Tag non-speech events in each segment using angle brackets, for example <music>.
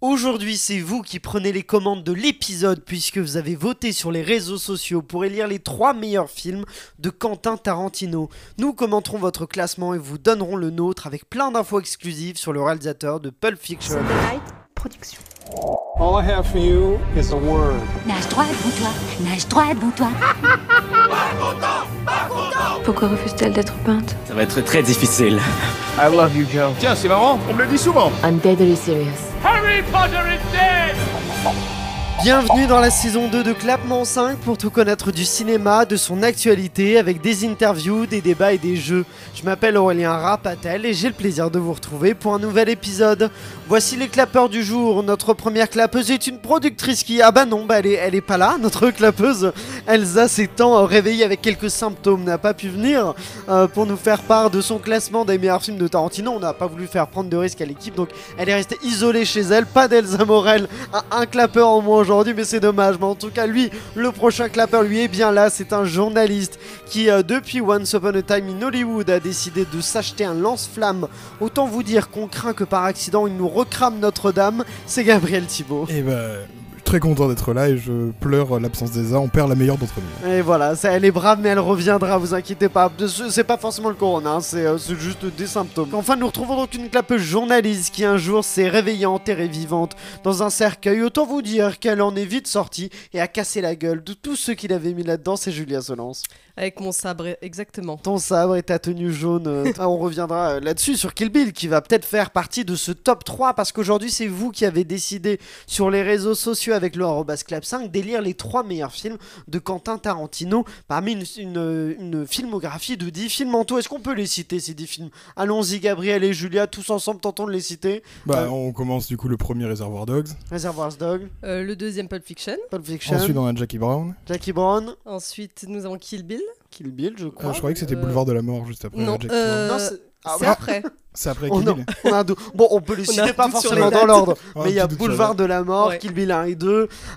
Aujourd'hui, c'est vous qui prenez les commandes de l'épisode puisque vous avez voté sur les réseaux sociaux pour élire les trois meilleurs films de Quentin Tarantino. Nous commenterons votre classement et vous donnerons le nôtre avec plein d'infos exclusives sur le réalisateur de Pulp Fiction. Night Production. All I have for you is a word. Nage droit devant toi, nage droit devant toi. Pourquoi refuse-t-elle d'être peinte? Ça va être très difficile. I love you, Joe. Tiens, c'est marrant, on me le dit souvent. I'm deadly serious. Potter is dead! Bienvenue dans la saison 2 de Clapement 5 pour tout connaître du cinéma, de son actualité, avec des interviews, des débats et des jeux. Je m'appelle Aurélien Rapatel et j'ai le plaisir de vous retrouver pour un nouvel épisode. Voici les clapeurs du jour. Notre première clapeuse est une productrice qui... Ah bah non, bah elle, est, elle est pas là. Notre clapeuse, Elsa, s'étant réveillée avec quelques symptômes, n'a pas pu venir euh, pour nous faire part de son classement des meilleurs films de Tarantino. On n'a pas voulu faire prendre de risques à l'équipe, donc elle est restée isolée chez elle. Pas d'Elsa Morel, un, un clapeur en moins mais c'est dommage. Mais en tout cas, lui, le prochain clapeur, lui est bien là. C'est un journaliste qui, euh, depuis Once Upon a Time in Hollywood, a décidé de s'acheter un lance-flamme. Autant vous dire qu'on craint que par accident, il nous recrame Notre-Dame. C'est Gabriel Thibault. Et bah, très content d'être là et je pleure l'absence d'Eza. On perd la meilleure d'entre nous. Et voilà, elle est brave, mais elle reviendra, vous inquiétez pas. C'est pas forcément le corona, c'est euh, c'est juste des symptômes. Enfin, nous retrouvons donc une clapeuse journaliste qui un jour s'est réveillée enterrée vivante dans un cercueil. Autant vous dire qu'elle en est vite sortie et a cassé la gueule de tous ceux qu'il avait mis là-dedans, c'est Julia Solence. Avec mon sabre, exactement. Ton sabre et ta tenue jaune. euh, <laughs> ah, on reviendra euh, là-dessus sur Kill Bill qui va peut-être faire partie de ce top 3 parce qu'aujourd'hui c'est vous qui avez décidé sur les réseaux sociaux avec le clap 5 d'élire les 3 meilleurs films de Quentin Tarantino parmi une, une- une filmographie de 10 films en tout. Est-ce qu'on peut les citer ces 10 films? Allons-y Gabriel et Julia, tous ensemble tentons de les citer. Bah, Euh. on commence du coup le premier Reservoir Dogs. Reservoir Dog, Euh, le deuxième Pulp Fiction. Pulp Fiction, Ensuite, on a Jackie Brown. Jackie Brown, Ensuite, nous avons Kill Bill. Kill Bill je Euh, crois. je croyais que c'était Euh, Boulevard de la Mort juste après non, euh. Non, c'est- ah, ouais. après. C'est après Oh Kill on a un. Bon, on peut les citer pas forcément dans l'ordre, Ouais, mais il y a Boulevard de la Mort, Ouais. Kill Bill 1 et 2,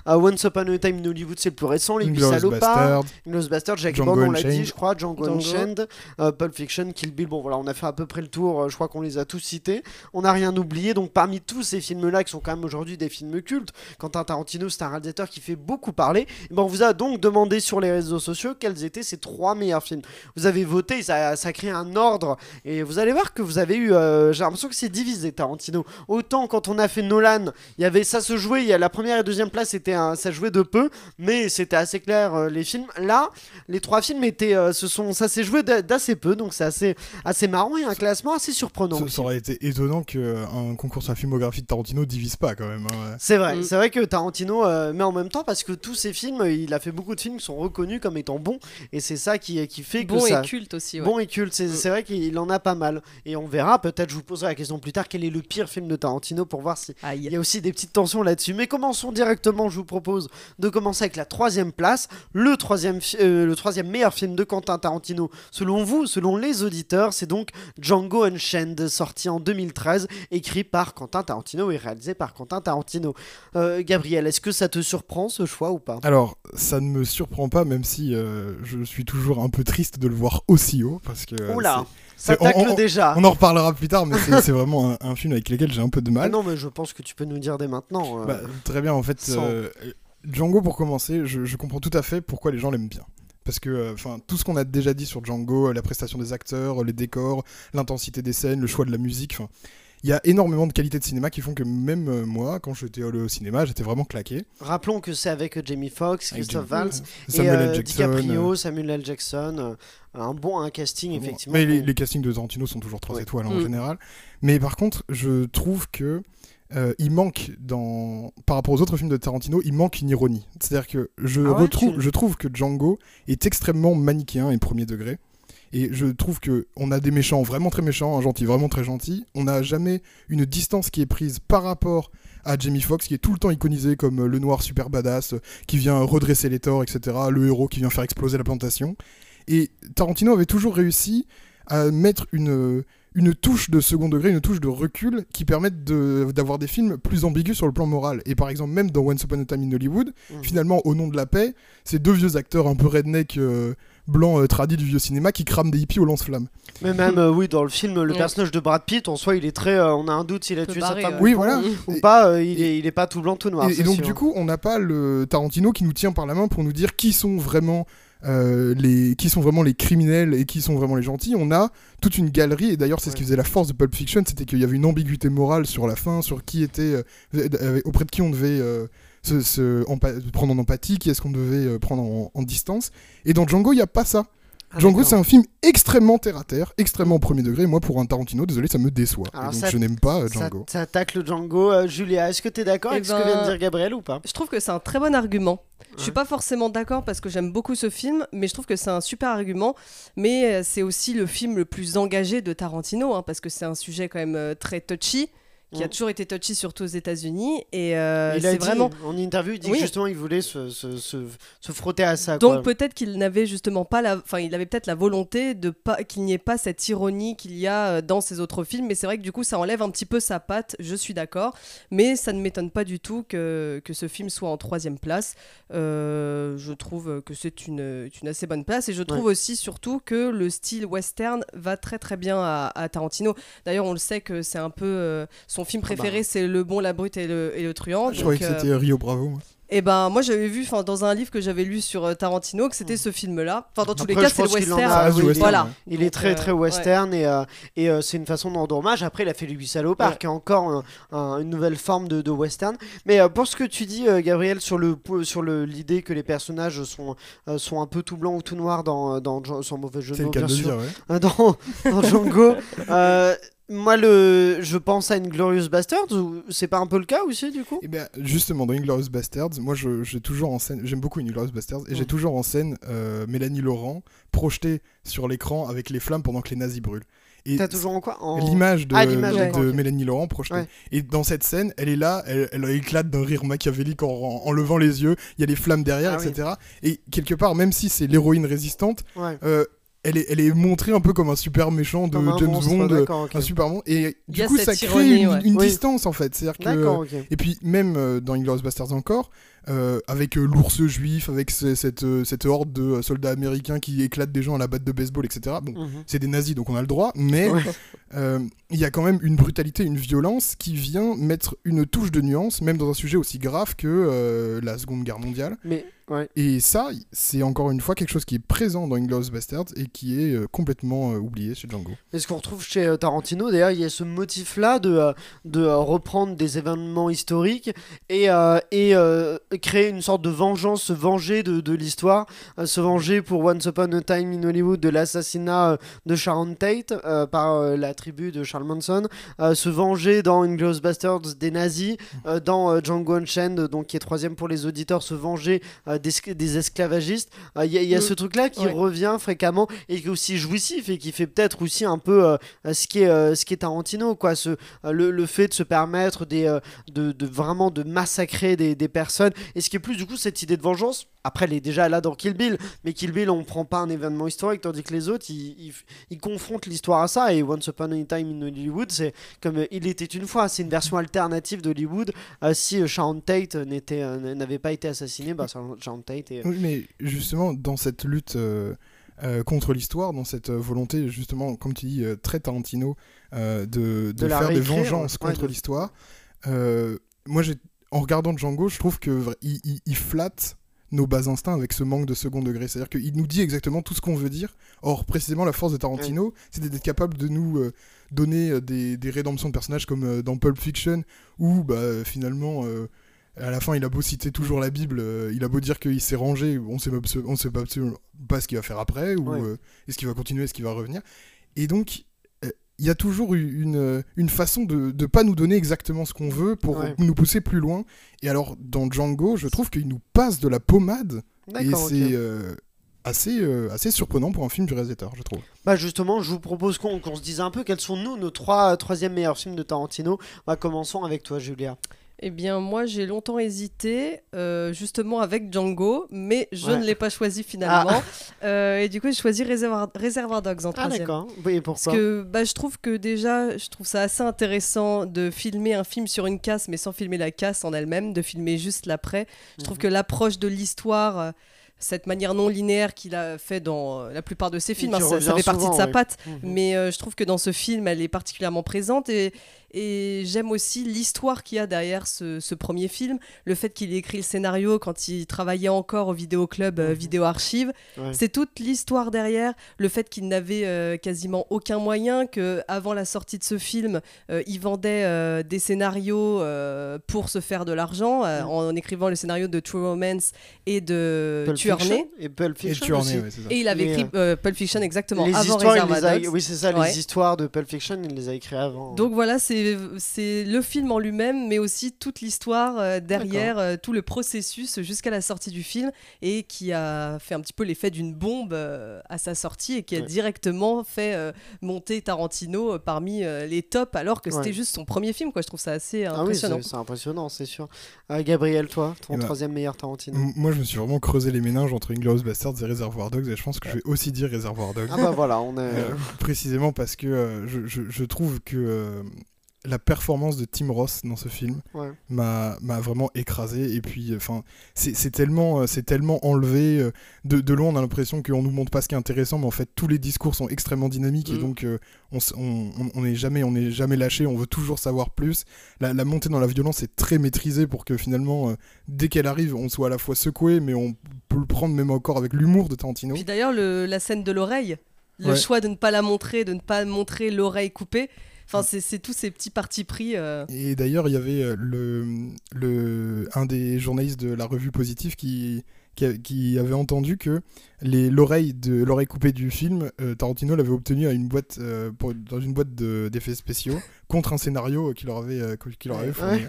euh, Once Upon a Time in Hollywood, c'est le plus récent, Les Huit Salopards, Bastard. Inglourious Bastard, Jackie Django Brown, on l'a dit, je crois, Django. Unchained, euh, Pulp Fiction, Kill Bill. Bon, voilà, on a fait à peu près le tour, euh, je crois qu'on les a tous cités. On n'a rien oublié, donc parmi tous ces films-là, qui sont quand même aujourd'hui des films cultes, Quentin Tarantino, c'est un réalisateur qui fait beaucoup parler. Eh ben, on vous a donc demandé sur les réseaux sociaux quels étaient ces trois meilleurs films. Vous avez voté, ça, ça crée un ordre, et vous allez voir que vous avez eu, euh, j'ai l'impression que c'est divisé Tarantino. Autant quand on a fait Nolan, il y avait ça se jouait, il y a la première et deuxième place, c'était un- ça jouait de peu, mais c'était assez clair euh, les films. Là, les trois films étaient, euh, ce sont, ça s'est joué d'a- d'assez peu, donc c'est assez, assez marrant et un classement assez surprenant. Ça, aurait été étonnant qu'un concours sur la filmographie de Tarantino divise pas quand même. hein. C'est vrai, Mm. c'est vrai que Tarantino, euh, mais en même temps parce que tous ces films, euh, il a fait beaucoup de films qui sont reconnus comme étant bons, et c'est ça qui, qui fait Bon que ça. et culte aussi. ouais. Bon et culte, c'est c'est vrai qu'il en a pas mal. Et on verra, peut-être je vous poserai la question plus tard, quel est le pire film de Tarantino pour voir si Aïe. il y a aussi des petites tensions là-dessus. Mais commençons directement, je vous propose de commencer avec la troisième place, le troisième, fi- euh, le troisième meilleur film de Quentin Tarantino. Selon vous, selon les auditeurs, c'est donc Django Unchained, sorti en 2013, écrit par Quentin Tarantino et réalisé par Quentin Tarantino. Euh, Gabriel, est-ce que ça te surprend ce choix ou pas? Alors, ça ne me surprend pas, même si euh, je suis toujours un peu triste de le voir aussi haut, parce que. Oula, c'est- ça on- déjà. On en reparlera plus tard, mais c'est vraiment un, un film avec lequel j'ai un peu de Ah mal. non, mais je pense que tu peux nous dire dès maintenant. euh, Bah, très bien, en fait, sans- euh, Django, pour commencer, je, je comprends tout à fait pourquoi les gens l'aiment bien. Parce que euh, enfin tout ce qu'on a déjà dit sur Django, la prestation des acteurs, les décors, l'intensité des scènes, le choix de la musique, enfin, il y a énormément de qualités de cinéma qui font que même euh, moi, quand j'étais au au cinéma, j'étais vraiment claqué. Rappelons que c'est avec euh, Jamie Foxx, Christophe Valls, Samuel et L. euh, Jackson. DiCaprio, euh, Samuel L. Jackson, un bon un casting bon. effectivement. Mais les, castings de Tarantino sont toujours 3 Ouais. étoiles hein, en Mm. général. Mais par contre, je trouve que euh, il manque dans par rapport aux autres films de Tarantino, il manque une ironie. C'est-à-dire que je Ah ouais, retrouve, tu- je trouve que Django est extrêmement manichéen et premier degré. Et je trouve que on a des méchants vraiment très méchants, un gentil vraiment très gentil. On n'a jamais une distance qui est prise par rapport à Jamie Foxx, qui est tout le temps iconisé comme euh, le noir super badass, euh, qui vient redresser les torts, etc. Le héros qui vient faire exploser la plantation. Et Tarantino avait toujours réussi à mettre une, une touche de second degré, une touche de recul qui permettent de- d'avoir des films plus ambigus sur le plan moral. Et par exemple, même dans Once Upon a Time in Hollywood, Mhm. finalement, au nom de la paix, ces deux vieux acteurs un peu redneck, euh, blanc euh, tradit du vieux cinéma qui crame des hippies au lance-flammes. Mais même, euh, oui, dans le film, le Ouais. personnage de Brad Pitt, en soi, il est très. euh, on a un doute s'il a tué sa femme. Oui, ou pas, voilà. ou Et- pas. euh, il, est, il est pas tout blanc, tout noir. Et, et donc sûr. du coup, on n'a pas le Tarantino qui nous tient par la main pour nous dire qui sont vraiment euh, les qui sont vraiment les criminels et qui sont vraiment les gentils. On a toute une galerie et d'ailleurs c'est ce qui faisait la force de Pulp Fiction, c'était qu'il y avait une ambiguïté morale sur la fin, sur qui était euh, auprès de qui on devait euh, se, se empa- prendre en empathie, qui est-ce qu'on devait euh, prendre en, en distance. Et dans Django, il n'y a pas ça. Ah, Django, c'est un film extrêmement terre à terre, extrêmement au premier degré. Moi, pour un Tarantino, désolé, ça me déçoit. Donc, ça- je n'aime pas euh, Ça, Django. ça attaque le Django. Euh, Julia, est-ce que tu es d'accord Eh avec ce que ben, vient de dire Gabriel ou pas? Je trouve que c'est un très bon argument. Je suis Ouais. pas forcément d'accord parce que j'aime beaucoup ce film, mais je trouve que c'est un super argument. Mais euh, c'est aussi le film le plus engagé de Tarantino, hein, parce que c'est un sujet quand même euh, très touchy, qui a Mm. toujours été touchy surtout aux États-Unis. Et euh, c'est vraiment. en interview, il dit Oui. que justement il voulait se, se, se, se frotter à ça. Donc peut-être qu'il n'avait justement pas la, enfin il avait peut-être la volonté de pas qu'il n'y ait pas cette ironie qu'il y a euh, dans ses autres films, mais c'est vrai que du coup ça enlève un petit peu sa patte. Je suis d'accord, mais ça ne m'étonne pas du tout que, que ce film soit en troisième place. Euh, je trouve que c'est une, une assez bonne place et je trouve aussi surtout que le style western va très très bien à, à Tarantino. D'ailleurs on le sait que c'est un peu euh, son film préféré, bah. c'est Le Bon, la Brute et le, et le Truand. Je croyais que euh, c'était Rio Bravo. moi. et ben moi j'avais vu 'fin, dans un livre que j'avais lu sur euh, Tarantino que c'était ce film-là. Enfin dans tous les cas c'est le western. a- Ah, oui, il western, voilà. ouais. Il est très euh, très western et, euh, et euh, c'est une façon de rendre hommage. Après, il a fait les 8 salopards, Ouais. qui est encore un- un- une nouvelle forme de, de western. Mais euh, pour ce que tu dis, euh, Gabriel, sur le sur le- l'idée que les personnages sont euh, sont un peu tout blanc ou tout noir dans dans sans mauvais jeu de mots, cas de bien le sûr, dire, ouais. euh, dans, dans Django. <laughs> moi, le, je pense à une Glorious Bastards, ou c'est pas un peu le cas aussi, du coup? Et bien justement dans Inglourious Bastards, moi j'ai toujours en scène, j'aime beaucoup Inglourious Bastards et j'ai toujours en scène euh, Mélanie Laurent projetée sur l'écran avec les flammes pendant que les nazis brûlent. Et T'as toujours en quoi? En... l'image de, Ah, de- de. Mélanie Laurent projetée. Ouais. Et dans cette scène, elle est là, elle, elle éclate d'un rire machiavélique en, en- en levant les yeux, il y a les flammes derrière, Ah oui. etc. Et quelque part, même si c'est l'héroïne résistante, Ouais. euh, elle, est, elle est montrée un peu comme un super méchant de James monstre, Bond, d'accord, ok. un super monstre. Et du coup, ça crée ironie, une, ouais. une Oui. distance en fait. C'est-à-dire que D'accord, ok. et puis même euh, dans Inglourious Basterds encore, euh, avec euh, l'ours juif, avec ce- cette, euh, cette horde de soldats américains qui éclatent des gens à la batte de baseball, etc. Bon, Mhm. c'est des nazis, donc on a le droit, mais Ouais. euh, il y a quand même une brutalité, une violence qui vient mettre une touche de nuance, même dans un sujet aussi grave que euh, la Seconde Guerre mondiale. Mais ouais. Et ça, c'est encore une fois quelque chose qui est présent dans Inglourious Basterds et qui est complètement oublié chez Django. Et ce qu'on retrouve chez Tarantino, d'ailleurs, il y a ce motif-là de, de reprendre des événements historiques et, et créer une sorte de vengeance, se venger de, de l'histoire, euh, se venger pour Once Upon a Time in Hollywood de l'assassinat euh, de Sharon Tate euh, par la tribu de Charles Manson, se venger dans Basterds des nazis, dans Django Unchained, donc qui est troisième pour les auditeurs, se venger des, des esclavagistes. Il y a, il y a Mm. ce truc-là qui Ouais. revient fréquemment et qui est aussi jouissif et qui fait peut-être aussi un peu ce qui est ce qui est Tarantino quoi ce le, le fait de se permettre des de, de vraiment de massacrer des, des personnes et ce qui est plus du coup cette idée de vengeance après elle est déjà là dans Kill Bill mais Kill Bill on prend pas un événement historique tandis que les autres ils, ils, ils confrontent l'histoire à ça et Once Upon a Time in Hollywood c'est comme euh, il était une fois c'est une version alternative d'Hollywood Euh, si euh, Sharon Tate n'était euh, n'avait pas été assassinée bah Sharon Tate est Oui, mais justement, dans cette lutte euh, contre l'histoire, dans cette volonté, justement, comme tu dis, très Tarantino, de, de De la faire des vengeances ouais, contre de- l'histoire, moi, j'ai, en regardant Django, je trouve que il, il- il flatte nos bas instincts avec ce manque de second degré. C'est-à-dire qu'il nous dit exactement tout ce qu'on veut dire. Or, précisément, la force de Tarantino, c'est d'être capable de nous euh, donner euh, des, des rédemptions de personnages comme euh, dans Pulp Fiction, où bah, finalement, euh, à la fin, il a beau citer toujours la Bible, il a beau dire qu'il s'est rangé, on sait, on sait pas absolument pas ce qu'il va faire après, ou Ouais. est-ce qu'il va continuer, est-ce qu'il va revenir. Et donc, il y a toujours une, euh, une façon de ne pas nous donner exactement ce qu'on veut pour Ouais. nous pousser plus loin. Et alors, dans Django, je trouve qu'il nous passe de la pommade, et c'est euh, assez, euh, assez surprenant pour un film du réalisateur, je trouve. Bah justement, je vous propose qu'on qu'on se dise un peu quels sont nous nos trois troisième meilleurs films de Tarantino. Bah, commençons avec toi, Julia. Eh bien, moi, j'ai longtemps hésité, euh, justement avec Django, mais je Ouais. ne l'ai pas choisi finalement. <laughs> Euh, et du coup, j'ai choisi Reservoir, Reservoir Dogs en Ah troisième. d'accord. Oui, et Parce pourquoi? que bah, je trouve que déjà, je trouve ça assez intéressant de filmer un film sur une casse, mais sans filmer la casse en elle-même, de filmer juste l'après. Je trouve Mhm. que l'approche de l'histoire, euh, cette manière non linéaire qu'il a fait dans la plupart de ses films. hein, ça, fait partie de sa patte. Mhm. Mais euh, je trouve que dans ce film, elle est particulièrement présente et, et j'aime aussi l'histoire qu'il y a derrière ce, ce premier film. Le fait qu'il ait écrit le scénario quand il travaillait encore au vidéoclub euh, Mhm. Vidéo Archive. Ouais. C'est toute l'histoire derrière. Le fait qu'il n'avait euh, quasiment aucun moyen, que avant la sortie de ce film, euh, il vendait euh, des scénarios euh, pour se faire de l'argent euh, Mhm. en écrivant le scénario de True Romance et de Pulp Fiction. Et Pulp Et Fiction ouais. Et il avait écrit euh, Pulp Fiction exactement les avant histoires, a... Oui, c'est ça, Ouais. les histoires de Pulp Fiction, il les a écrites avant. Donc voilà, c'est c'est le film en lui-même, mais aussi toute l'histoire euh, derrière, euh, tout le processus jusqu'à la sortie du film, et qui a fait un petit peu l'effet d'une bombe euh, à sa sortie, et qui a Ouais. directement fait euh, monter Tarantino euh, parmi euh, les tops, alors que c'était Ouais. juste son premier film. Quoi. Je trouve ça assez Ah oui, impressionnant. c'est impressionnant, c'est sûr. Euh, Gabriel, toi, ton Eh ben, troisième meilleur Tarantino. Moi, je me suis vraiment creusé les méninges entre Inglourious Basterds et Reservoir Dogs, et je pense que je vais aussi dire Reservoir Dogs. Ah bah voilà, on est... Euh, précisément parce que euh, je, je- je trouve que euh, la performance de Tim Ross dans ce film Ouais. m'a vraiment écrasé et puis enfin c'est tellement euh, c'est tellement enlevé euh, de, de loin on a l'impression qu'on nous montre pas ce qui est intéressant mais en fait tous les discours sont extrêmement dynamiques et Mm. donc euh, on, s- on, on- on est jamais on est jamais lâché on veut toujours savoir plus la, la montée dans la violence est très maîtrisée pour que finalement euh, dès qu'elle arrive on soit à la fois secoué mais on peut le prendre même encore avec l'humour de Tarantino Puis d'ailleurs, le- la scène de l'oreille, le Ouais. choix de ne pas la montrer, de ne pas montrer l'oreille coupée, enfin, c'est c'est tous ces petits partis pris. euh, Et d'ailleurs, il y avait euh, le, le, un des journalistes de la revue Positive qui, qui, avait entendu que les- l'oreille de l'oreille coupée du film, euh, Tarantino l'avait obtenue à une boîte, euh, pour- dans une boîte de- d'effets spéciaux <laughs> contre un scénario qu'il leur avait, qu'il leur avait fourni. Ouais.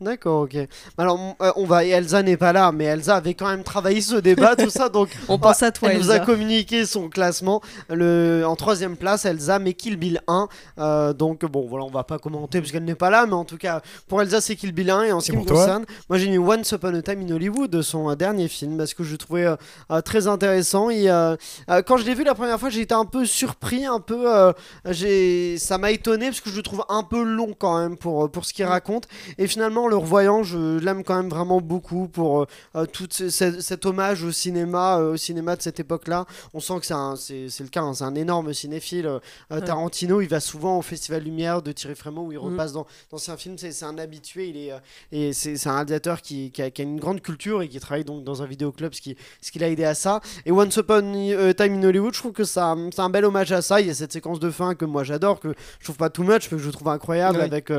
D'accord, ok. Alors, on- euh, on va. Elsa n'est pas là, mais Elsa avait quand même travaillé ce débat, tout ça, donc <laughs> On pense à toi, elle nous a Elsa. communiqué son classement. Le, en troisième place, Elsa, mais Kill Bill 1. Euh, donc, bon, voilà, on va pas commenter parce qu'elle n'est pas là, mais en tout cas, pour Elsa, c'est Kill Bill 1. Et en ce qui me concerne, moi j'ai mis Once Upon a Time in Hollywood, son euh, dernier film, parce que je le trouvais euh, euh, très intéressant. Et euh, euh, quand je l'ai vu la première fois, j'ai été un peu surpris, un peu. euh, j'ai, ça m'a étonné parce que je le trouve un peu long quand même pour, pour ce qu'il raconte. Et finalement, en le revoyant, je l'aime quand même vraiment beaucoup pour euh, euh, tout ce- ce- cet hommage au cinéma, euh, au cinéma de cette époque-là. On sent que c'est le cas, hein, c'est un énorme cinéphile. euh. Tarantino, il va souvent au Festival Lumière de Thierry Frémaux où il Mhm. repasse dans d'anciens films. C'est un habitué, il est, et c'est un réalisateur qui, qui a, qui a une grande culture et qui travaille donc dans un vidéoclub, ce qui, ce qui l'a aidé à ça. Et Once Upon a Time in Hollywood, je trouve que c'est un bel hommage à ça. Il y a cette séquence de fin que moi j'adore, que je trouve pas too much, mais que je trouve incroyable avec,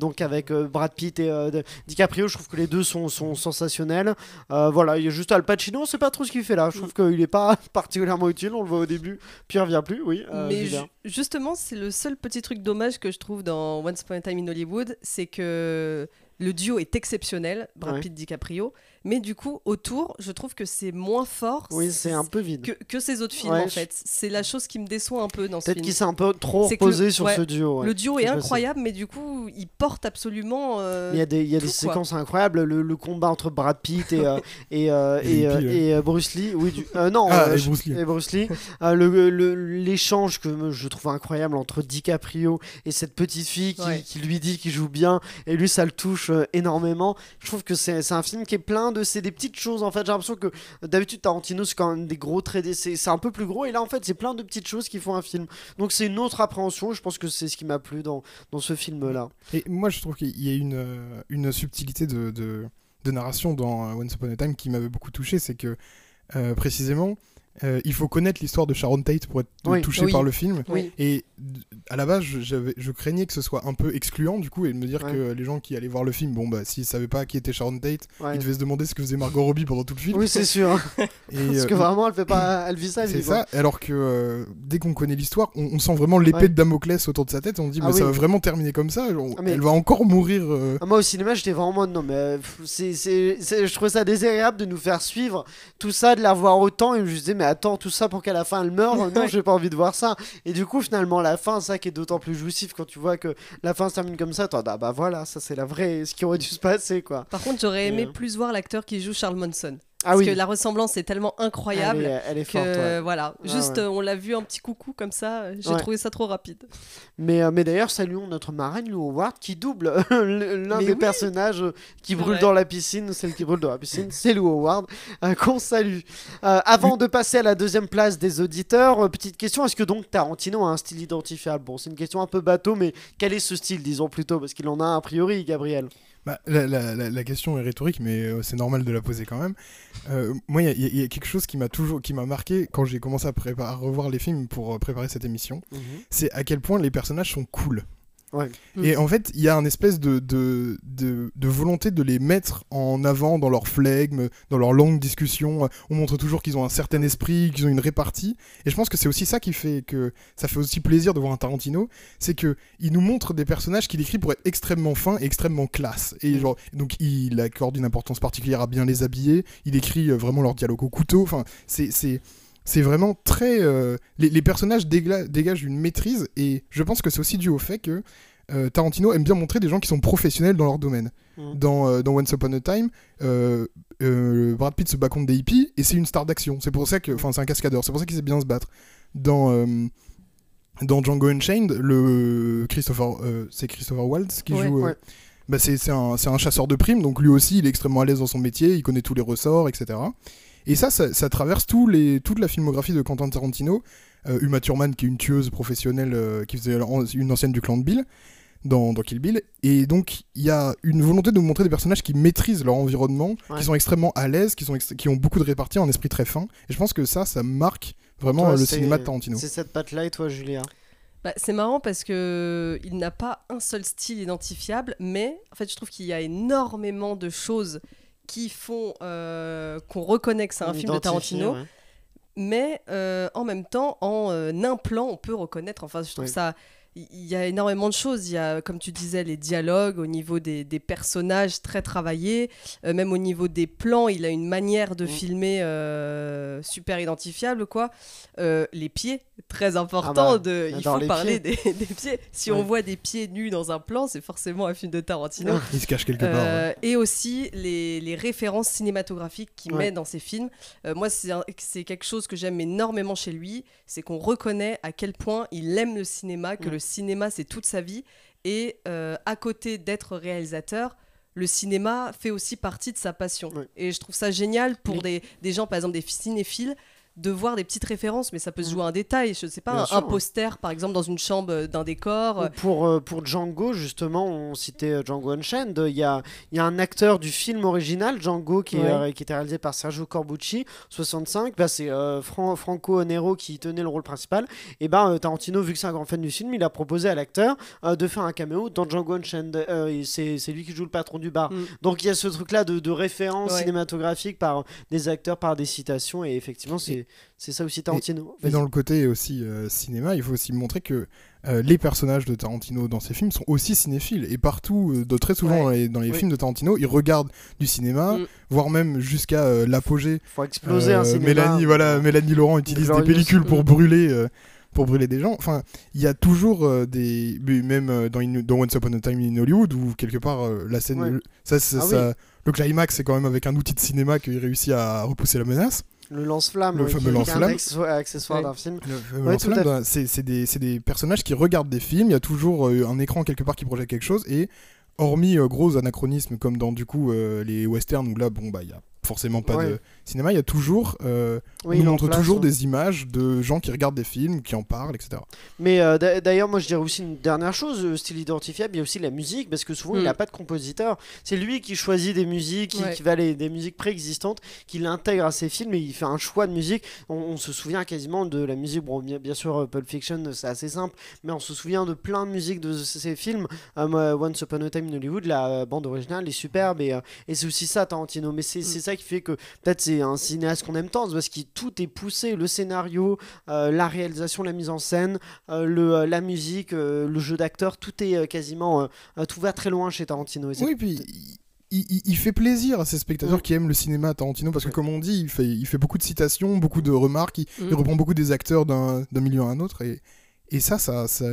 donc avec Brad Pitt et de- DiCaprio. Je trouve que les deux sont, sont sensationnels. Euh, voilà, il y a juste Al Pacino, on sait pas trop ce qu'il fait là. Je trouve qu'il est pas <laughs> particulièrement utile. On le voit au début, puis il revient plus. Oui, euh, Mais justement, c'est le seul petit truc dommage que je trouve dans Once Upon a Time in Hollywood, c'est que le duo est exceptionnel, Brad Ouais. Pitt DiCaprio, mais du coup autour, je trouve que c'est moins fort Oui, c'est un peu vide. que, que ces autres films Ouais, en je- fait. C'est la chose qui me déçoit un peu dans ce Peut-être film. qu'il s'est un peu trop le- reposé sur ouais, ce duo. ouais. Le duo est incroyable, mais du coup, il porte absolument. euh, Il y a des, il y a tout, des quoi. séquences incroyables. Le, le combat entre Brad Pitt et, euh, <laughs> euh, Bruce Lee. Oui, du- euh, non, Ah, euh, et Bruce Lee. et Bruce Lee. Euh, le- le- L'échange que je trouve incroyable entre DiCaprio et cette petite fille qui, Ouais. qui lui dit qu'il joue bien et lui ça le touche énormément. Je trouve que c'est c'est un film qui est plein de c'est des petites choses en fait. J'ai l'impression que d'habitude Tarantino c'est quand même des gros traits, des- c'est un peu plus gros et là en fait c'est plein de petites choses qui font un film. Donc c'est une autre appréhension. Je pense que c'est ce qui m'a plu dans, dans ce film là. Et moi, je trouve qu'il y a une, euh, une subtilité de, de, de narration dans euh, Once Upon a Time qui m'avait beaucoup touché, c'est que euh, précisément, euh, il faut connaître l'histoire de Sharon Tate pour être Oui. touché Oui. par le film. Oui. Et à la base, je, je craignais que ce soit un peu excluant du coup et de me dire Ouais. que les gens qui allaient voir le film, bon bah s'ils savaient pas qui était Sharon Tate, Ouais. ils devaient se demander ce que faisait Margot Robbie pendant tout le film. Oui, c'est sûr. <laughs> Et, <laughs> Parce euh, que vraiment, elle fait pas, elle vit ça. c'est ça, alors que euh, dès qu'on connaît l'histoire, on, on sent vraiment l'épée Ouais. de Damoclès autour de sa tête. On se dit, Ah mais ça va vraiment terminer comme ça. on- Ah, mais- Elle va encore mourir. Ah, Moi au cinéma j'étais vraiment en mode non mais c'est- je trouvais ça désagréable de nous faire suivre tout ça, de la voir autant et je me disais mais attends tout ça pour qu'à la fin elle meure, <laughs> non j'ai pas envie de voir ça et du coup finalement la fin ça qui est d'autant plus jouissif quand tu vois que la fin se termine comme ça, toi ah bah voilà ça c'est la vraie ce qui aurait dû se passer quoi. Par contre, j'aurais aimé Euh. plus voir l'acteur qui joue Charles Manson. Ah Parce oui. que la ressemblance est tellement incroyable. Elle est, elle est que forte. ouais. voilà, juste ouais. on l'a vu un petit coucou comme ça, j'ai Ouais. trouvé ça trop rapide. Mais, euh, mais d'ailleurs, saluons notre marraine Lou Howard qui double <laughs> l'un des oui. personnages qui brûle dans la piscine, celle qui brûle dans la piscine, <laughs> c'est Lou Howard, euh, qu'on salue. Euh, avant de passer à la deuxième place des auditeurs, euh, petite question, est-ce que donc Tarantino a un style identifiable? Bon, c'est une question un peu bateau, mais quel est ce style, disons plutôt, parce qu'il en a un a priori, Gabriel. Bah, la, la- la- la question est rhétorique, mais euh, c'est normal de la poser quand même. Euh, moi, il y, a- il y a quelque chose qui m'a toujours, qui m'a marqué quand j'ai commencé à, à revoir les films pour euh, préparer cette émission. C'est à quel point les personnages sont cool. Ouais. Et en fait, il y a un espèce de, de, de, de volonté de les mettre en avant dans leur flegme, dans leur longue discussion. On montre toujours qu'ils ont un certain esprit, qu'ils ont une répartie. Et je pense que c'est aussi ça qui fait que ça fait aussi plaisir de voir un Tarantino, c'est que il nous montre des personnages qu'il écrit pour être extrêmement fins et extrêmement classe. Et genre, donc il accorde une importance particulière à bien les habiller. Il écrit euh, vraiment leur dialogue au couteau. Enfin, c'est c'est vraiment très. euh, les, les personnages dégagent une maîtrise et je pense que c'est aussi dû au fait que euh, Tarantino aime bien montrer des gens qui sont professionnels dans leur domaine. Dans, euh, dans Once Upon a Time, Brad Pitt se bat contre des hippies et c'est une star d'action. C'est pour ça que. Enfin, c'est un cascadeur. C'est pour ça qu'il sait bien se battre. Dans. dans Django Unchained, le Christopher, euh, c'est Christopher Waltz qui Ouais. joue. euh, Ouais. bah c'est un, c'est un chasseur de primes, donc lui aussi il est extrêmement à l'aise dans son métier, il connaît tous les ressorts, etc. Et ça, ça, ça traverse tous les, toute la filmographie de Quentin Tarantino. Euh, Uma Thurman, qui est une tueuse professionnelle euh, qui faisait une ancienne du clan de Bill, dans, dans Kill Bill. Et donc, il y a une volonté de nous montrer des personnages qui maîtrisent leur environnement, Ouais. qui sont extrêmement à l'aise, qui, sont qui ont beaucoup de répartie, un esprit très fin. Et je pense que ça, ça marque vraiment Toi, euh, le cinéma de Tarantino. C'est cette patte-là et toi, Julia? Bah, c'est marrant parce que il n'a pas un seul style identifiable, mais en fait, je trouve qu'il y a énormément de choses qui font euh, qu'on reconnaît que c'est un film de Tarantino, ouais. mais euh, en même temps, en euh, un plan, on peut reconnaître. Enfin, je trouve Oui. ça. Il y a énormément de choses. Il y a, comme tu disais, les dialogues au niveau des, des personnages très travaillés, euh, même au niveau des plans, il a une manière de Mm. filmer euh, super identifiable, quoi. Euh, les pieds, très important. Ah bah, de, il faut parler des, des pieds. Si Ouais. on voit des pieds nus dans un plan, c'est forcément un film de Tarantino. <laughs> Il se cache quelque part. ouais. Et aussi les, les références cinématographiques qu'il Ouais. met dans ses films. Moi, c'est quelque chose que j'aime énormément chez lui, c'est qu'on reconnaît à quel point il aime le cinéma, que Ouais. le cinéma c'est toute sa vie, et euh, à côté d'être réalisateur, le cinéma fait aussi partie de sa passion. Ouais. Et je trouve ça génial pour Oui. des, des gens, par exemple des cinéphiles, de voir des petites références, mais ça peut se Mhm. jouer à un détail. Je sais pas, Bien un, sûr, un ouais. poster, par exemple, dans une chambre d'un décor. Ou Pour, euh, pour Django, justement, on citait euh, Django Unchained. Il y a, y a un acteur du film original, Django, qui, Ouais. euh, qui était réalisé par Sergio Corbucci, 65. Bah, c'est euh, Fran- Franco Nero qui tenait le rôle principal. Et ben euh, Tarantino, vu que c'est un grand fan du film, il a proposé à l'acteur euh, de faire un caméo dans Django Unchained. Euh, c'est c'est lui qui joue le patron du bar. Mm. Donc il y a ce truc-là de, de référence Ouais. cinématographique par des acteurs, par des citations. Et effectivement, c'est c'est ça aussi Tarantino. Mais Vas-y. dans le côté aussi euh, cinéma, il faut aussi montrer que euh, les personnages de Tarantino dans ses films sont aussi cinéphiles. Et partout, euh, de, très souvent Ouais. dans les, dans les Oui. films de Tarantino, ils regardent du cinéma, Mm. voire même jusqu'à l'apogée. faut exploser un cinéma. Mélanie, voilà, Mélanie Laurent utilise des pellicules pour Mm. brûler. pour brûler des gens. Enfin, il y a toujours euh, des. Même euh, dans, In- dans Once Upon a Time in Hollywood, où quelque part, euh, la scène. Ouais. Ça, ça- Ah ça- Le climax, c'est quand même avec un outil de cinéma qu'il réussit à repousser la menace. Le lance-flamme, Le euh, fameux qui- qui est un lance-flamme. accessoire, Ouais. d'un film. Le fameux Ouais, lance-flamme, ben, c'est c'est des, c'est des personnages qui regardent des films, il y a toujours euh, un écran quelque part qui projette quelque chose, et hormis euh, gros anachronismes comme dans du coup euh, les westerns où là, bon, bah, il y a forcément pas Ouais. de cinéma, il y a toujours, euh, Oui, on montre place, toujours ouais. des images de gens qui regardent des films, qui en parlent, etc. Mais euh, d'a- d'ailleurs, moi je dirais aussi une dernière chose, euh, style identifiable, il y a aussi la musique, parce que souvent il n'a pas de compositeur. C'est lui qui choisit des musiques, qui, Ouais. qui va les, des musiques préexistantes, qui l'intègre à ses films et il fait un choix de musique. On, on se souvient quasiment de la musique, bon, bien, bien sûr, euh, Pulp Fiction c'est assez simple, mais on se souvient de plein de musiques de ces films. Once Upon a Time in Hollywood, la bande originale est superbe et, et c'est aussi ça Tarantino. Mais c'est c'est ça qui fait que peut-être c'est un cinéaste qu'on aime tant, c'est parce que tout est poussé, le scénario, euh, la réalisation, la mise en scène, euh, le, euh, la musique, le jeu d'acteur, tout est quasiment, tout va très loin chez Tarantino. Et c'est- Oui, puis il, fait plaisir à ses spectateurs Mm. qui aiment le cinéma Tarantino, parce que Ouais. comme on dit, il fait, il fait beaucoup de citations, beaucoup de remarques, il, Mm. il reprend beaucoup des acteurs d'un d'un milieu à un autre, et, et ça, ça, ça,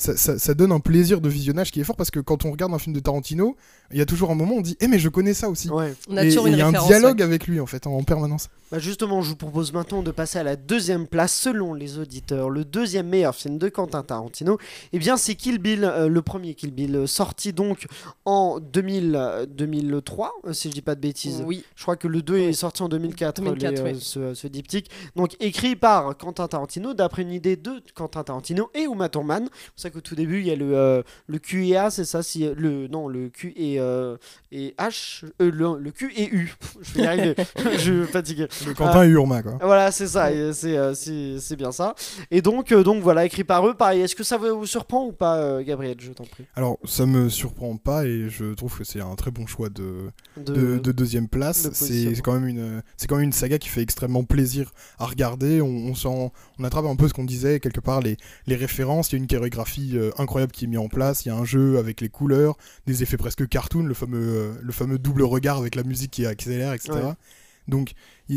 ça, ça- ça donne un plaisir de visionnage qui est fort parce que quand on regarde un film de Tarantino, il y a toujours un moment où on dit Eh, mais je connais ça aussi. Ouais. On a Et toujours et une il y a un dialogue ouais. avec lui en fait en, en permanence. Bah justement, je vous propose maintenant de passer à la deuxième place selon les auditeurs. Le deuxième meilleur film de Quentin Tarantino, eh bien c'est Kill Bill, euh, le premier Kill Bill, euh, sorti donc en 2000, euh, 2003, euh, si je dis pas de bêtises. Oui, Je crois que le 2 est sorti en 2004, 2004, les, euh, oui. ce, ce diptyque. Donc écrit par Quentin Tarantino, d'après une idée de Quentin Tarantino et Uma Thurman. C'est ça qu'au tout début, il y a le, euh, le Q et A, c'est ça si, le, Non, le Q et, euh, et H, euh, le, le Q et U. Je vais y arriver, <laughs> <laughs> je suis fatigué. Le Quentin et Urma quoi. Voilà, c'est ça, c'est euh, c'est bien ça. Et donc, donc voilà, écrit par eux. Pareil, est-ce que ça vous surprend ou pas, Gabriel? Je t'en prie. Alors ça me surprend pas et je trouve que c'est un très bon choix de, De- de, de deuxième place. C'est quand même une quand même une saga qui fait extrêmement plaisir à regarder. On, on on attrape un peu ce qu'on disait quelque part les, les références. Il y a une chorégraphie euh, incroyable qui est mise en place. Il y a un jeu avec les couleurs, des effets presque cartoon, le fameux euh, le fameux double regard avec la musique qui accélère, etc. Ouais. Donc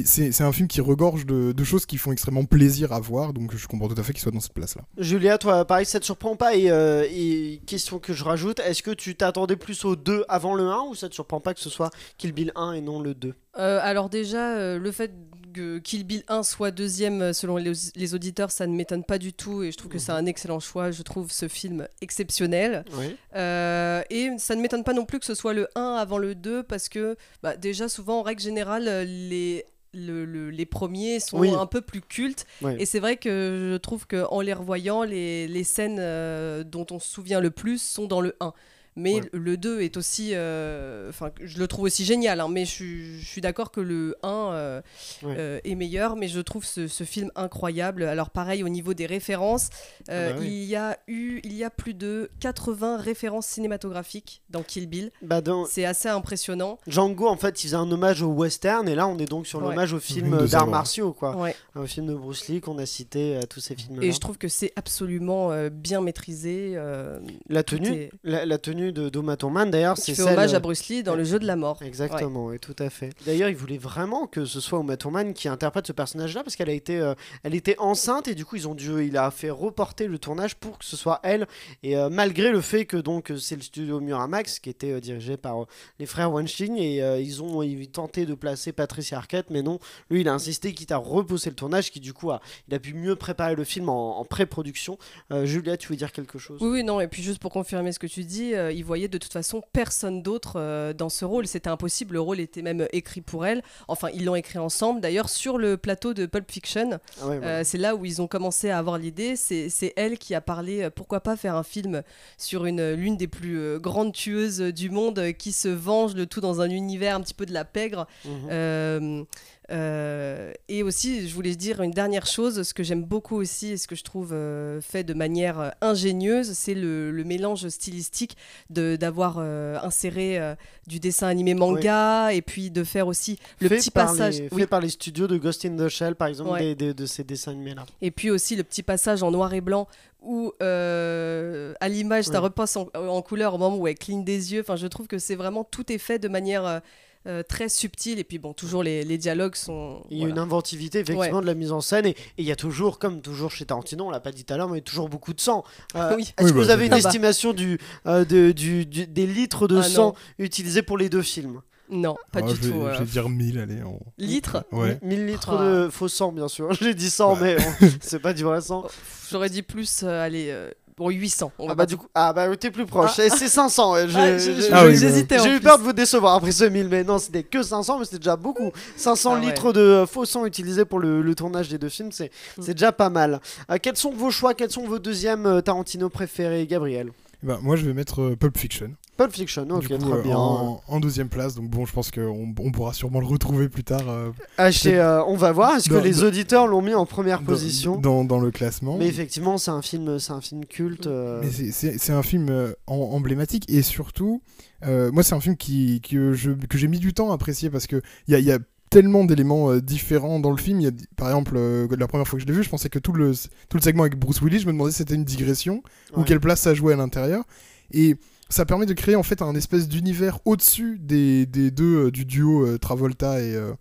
c'est c'est un film qui regorge de, de choses qui font extrêmement plaisir à voir. Donc je comprends tout à fait qu'il soit dans cette place là. Julia, toi, pareil, ça te surprend pas et, euh, et question que je rajoute, est-ce que tu t'attendais plus au 2 avant le 1 ou ça te surprend pas que ce soit Kill Bill 1 et non le 2 Euh, alors déjà, euh, le fait que Kill Bill 1 soit deuxième euh, selon les, les auditeurs, ça ne m'étonne pas du tout et je trouve que c'est un excellent choix. Je trouve ce film exceptionnel. Oui. Euh, et ça ne m'étonne pas non plus que ce soit le 1 avant le 2 parce que bah, déjà souvent en règle générale les, le- le- les premiers sont Oui. un peu plus cultes et c'est vrai que je trouve qu'en les revoyant les, les scènes euh, dont on se souvient le plus sont dans le 1 mais Ouais. le 2 est aussi euh, enfin je le trouve aussi génial hein, mais je, suis- je suis d'accord que le 1 euh, Ouais. euh, est meilleur mais je trouve ce, ce film incroyable alors pareil au niveau des références euh, Ah bah oui. il y a eu il y a plus de 80 références cinématographiques dans Kill Bill Bah dans c'est assez impressionnant Django, en fait, il faisait un hommage au western et là, on est donc sur Ouais. l'hommage au film d'arts martiaux, quoi. ouais. Au film de Bruce Lee qu'on a cité, à tous ces films et je trouve que c'est absolument euh, bien maîtrisé euh, La tenue, est- la, la tenue de d'Oma Thurman, d'ailleurs, c'est fait hommage à Bruce Lee dans le jeu de la mort Exactement, oui, tout à fait. D'ailleurs, il voulait vraiment que ce soit Uma Thurman qui interprète ce personnage-là parce qu'elle a été, euh, elle était enceinte et du coup, ils ont dû, il a fait reporter le tournage pour que ce soit elle. Et euh, malgré le fait que donc c'est le studio Miramax qui était euh, dirigé par les frères Weinstein et ils ont ils tenté de placer Patricia Arquette, mais non, lui, il a insisté, quitte à repousser le tournage, qui du coup a, il a pu mieux préparer le film en, en pré-production. Julia, tu veux dire quelque chose? Oui, oui, non, et puis juste pour confirmer ce que tu dis, il voyait de toute façon personne d'autre euh, dans ce rôle. C'était impossible, le rôle était même écrit pour elle. Enfin, ils l'ont écrit ensemble. D'ailleurs, sur le plateau de Pulp Fiction, Ah ouais, ouais. euh, c'est là où ils ont commencé à avoir l'idée. C'est elle qui a parlé, euh, pourquoi pas faire un film sur une l'une des plus euh, grandes tueuses du monde euh, qui se venge, le tout dans un univers un petit peu de la pègre. Mhm. Euh, et aussi, je voulais dire une dernière chose, ce que j'aime beaucoup aussi et ce que je trouve euh, fait de manière euh, ingénieuse, c'est le, le mélange stylistique de- d'avoir inséré du dessin animé manga et puis de faire aussi le fait petit passage. les, oui. fait par les studios de Ghost in the Shell, par exemple, Ouais. des- des- de ces dessins animés-là. Et puis aussi le petit passage en noir et blanc où euh, à l'image ça Ouais. repasse en, en couleur au moment où elle cligne des yeux. Enfin, je trouve que c'est vraiment tout est fait de manière euh, euh, très subtile. Et puis bon, toujours les, les dialogues sont. Il y a voilà. une inventivité effectivement Ouais. de la mise en scène et il y a toujours, comme toujours chez Tarantino, on l'a pas dit tout à l'heure, mais il y a toujours beaucoup de sang. Euh, Oui. Est-ce Oui, que bah, vous avez une Ah estimation du, euh, de- du, du- des litres de Ah sang utilisés pour les deux films? Non, pas Ah, du je vais, tout. je vais dire 1000, allez. en- Litres? Ouais. 1000 litres Ah. de faux sang, bien sûr. <laughs> J'ai dit 100, Ouais. mais <laughs> c'est pas du vrai sang. J'aurais dit plus, euh, allez, euh, bon, 800. On Ah va bah du coup, ah bah t'es plus proche. Ah. Et C'est 500. ouais, j'ai- Ah, Ah oui, J'ai eu plus. peur de vous décevoir après ce 1000, mais non, c'était que 500, mais c'était déjà beaucoup. 500 Ah ouais. litres de euh, faux sang utilisés pour le, le tournage des deux films, c'est Mm. c'est déjà pas mal. Euh, quels sont vos choix? Quels sont vos deuxièmes euh, Tarantino préférés, Gabriel Bah, moi, je vais mettre euh, Pulp Fiction. Pulp Fiction, ok, du coup, très bien. en, en deuxième place. Donc bon, je pense qu'on on pourra sûrement le retrouver plus tard euh, Ah, euh, on va voir, est-ce que Dans- les dans- auditeurs l'ont mis en première dans- position? dans, le classement. Mais effectivement, c'est un film, c'est un film culte. euh, c'est- un film emblématique et surtout, moi c'est un film qui, que je- que j'ai mis du temps à apprécier parce que il y a, y a tellement d'éléments euh, différents dans le film. Il y a, par exemple, euh, la première fois que je l'ai vu, je pensais que tout le, tout le segment avec Bruce Willis, je me demandais si c'était une digression ou quelle place ça jouait à l'intérieur. Et ça permet de créer en fait un espèce d'univers au-dessus des, des deux euh, du duo euh, Travolta et, euh,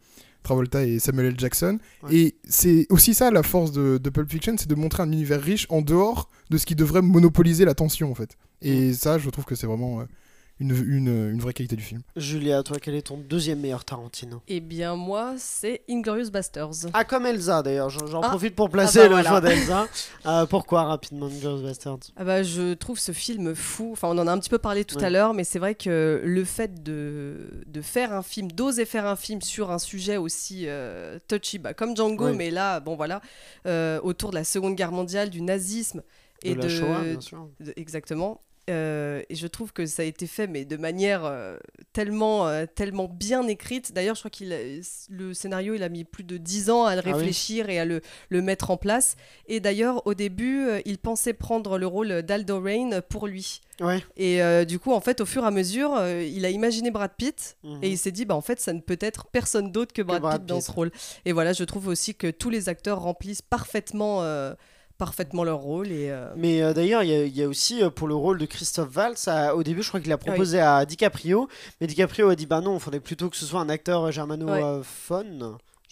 Travolta et Samuel L. Jackson. Ouais. Et c'est aussi ça la force de, de Pulp Fiction, c'est de montrer un univers riche en dehors de ce qui devrait monopoliser l'attention en fait. Et ça, je trouve que c'est vraiment une, une, une vraie qualité du film. Julia, toi, quel est ton deuxième meilleur Tarantino? Eh bien, moi, c'est Inglorious Bastards. Ah, comme Elsa d'ailleurs, j'en Ah. profite pour placer Ah bah le voilà. choix d'Elsa. <laughs> Euh, pourquoi rapidement Girls Bastards Ah bah, je trouve ce film fou. Enfin, on en a un petit peu parlé tout Ouais. à l'heure, mais c'est vrai que le fait de, de faire un film, d'oser faire un film sur un sujet aussi euh, touchy, bah, comme Django, Ouais. mais là, bon voilà, euh, autour de la Seconde Guerre mondiale, du nazisme et De la Shoah, bien sûr. de- exactement. Euh, et je trouve que ça a été fait, mais de manière euh, tellement, euh, tellement bien écrite. D'ailleurs, je crois a- le scénario, il a mis plus de 10 ans à le Ah oui. réfléchir et à le, le mettre en place. Et d'ailleurs, au début, il pensait prendre le rôle d'Aldo Rain pour lui. Ouais. Et du coup, en fait, au fur et à mesure, il a imaginé Brad Pitt Mhm. et il s'est dit, bah, en fait, ça ne peut être personne d'autre que Brad, Brad Pitt dans ce rôle. Et voilà, je trouve aussi que tous les acteurs remplissent parfaitement, parfaitement leur rôle. Et, euh, Mais euh, d'ailleurs, il y, a- il y a aussi euh, pour le rôle de Christophe Valls, à- au début, je crois qu'il a proposé à DiCaprio, mais DiCaprio a dit bah non, il faudrait plutôt que ce soit un acteur euh,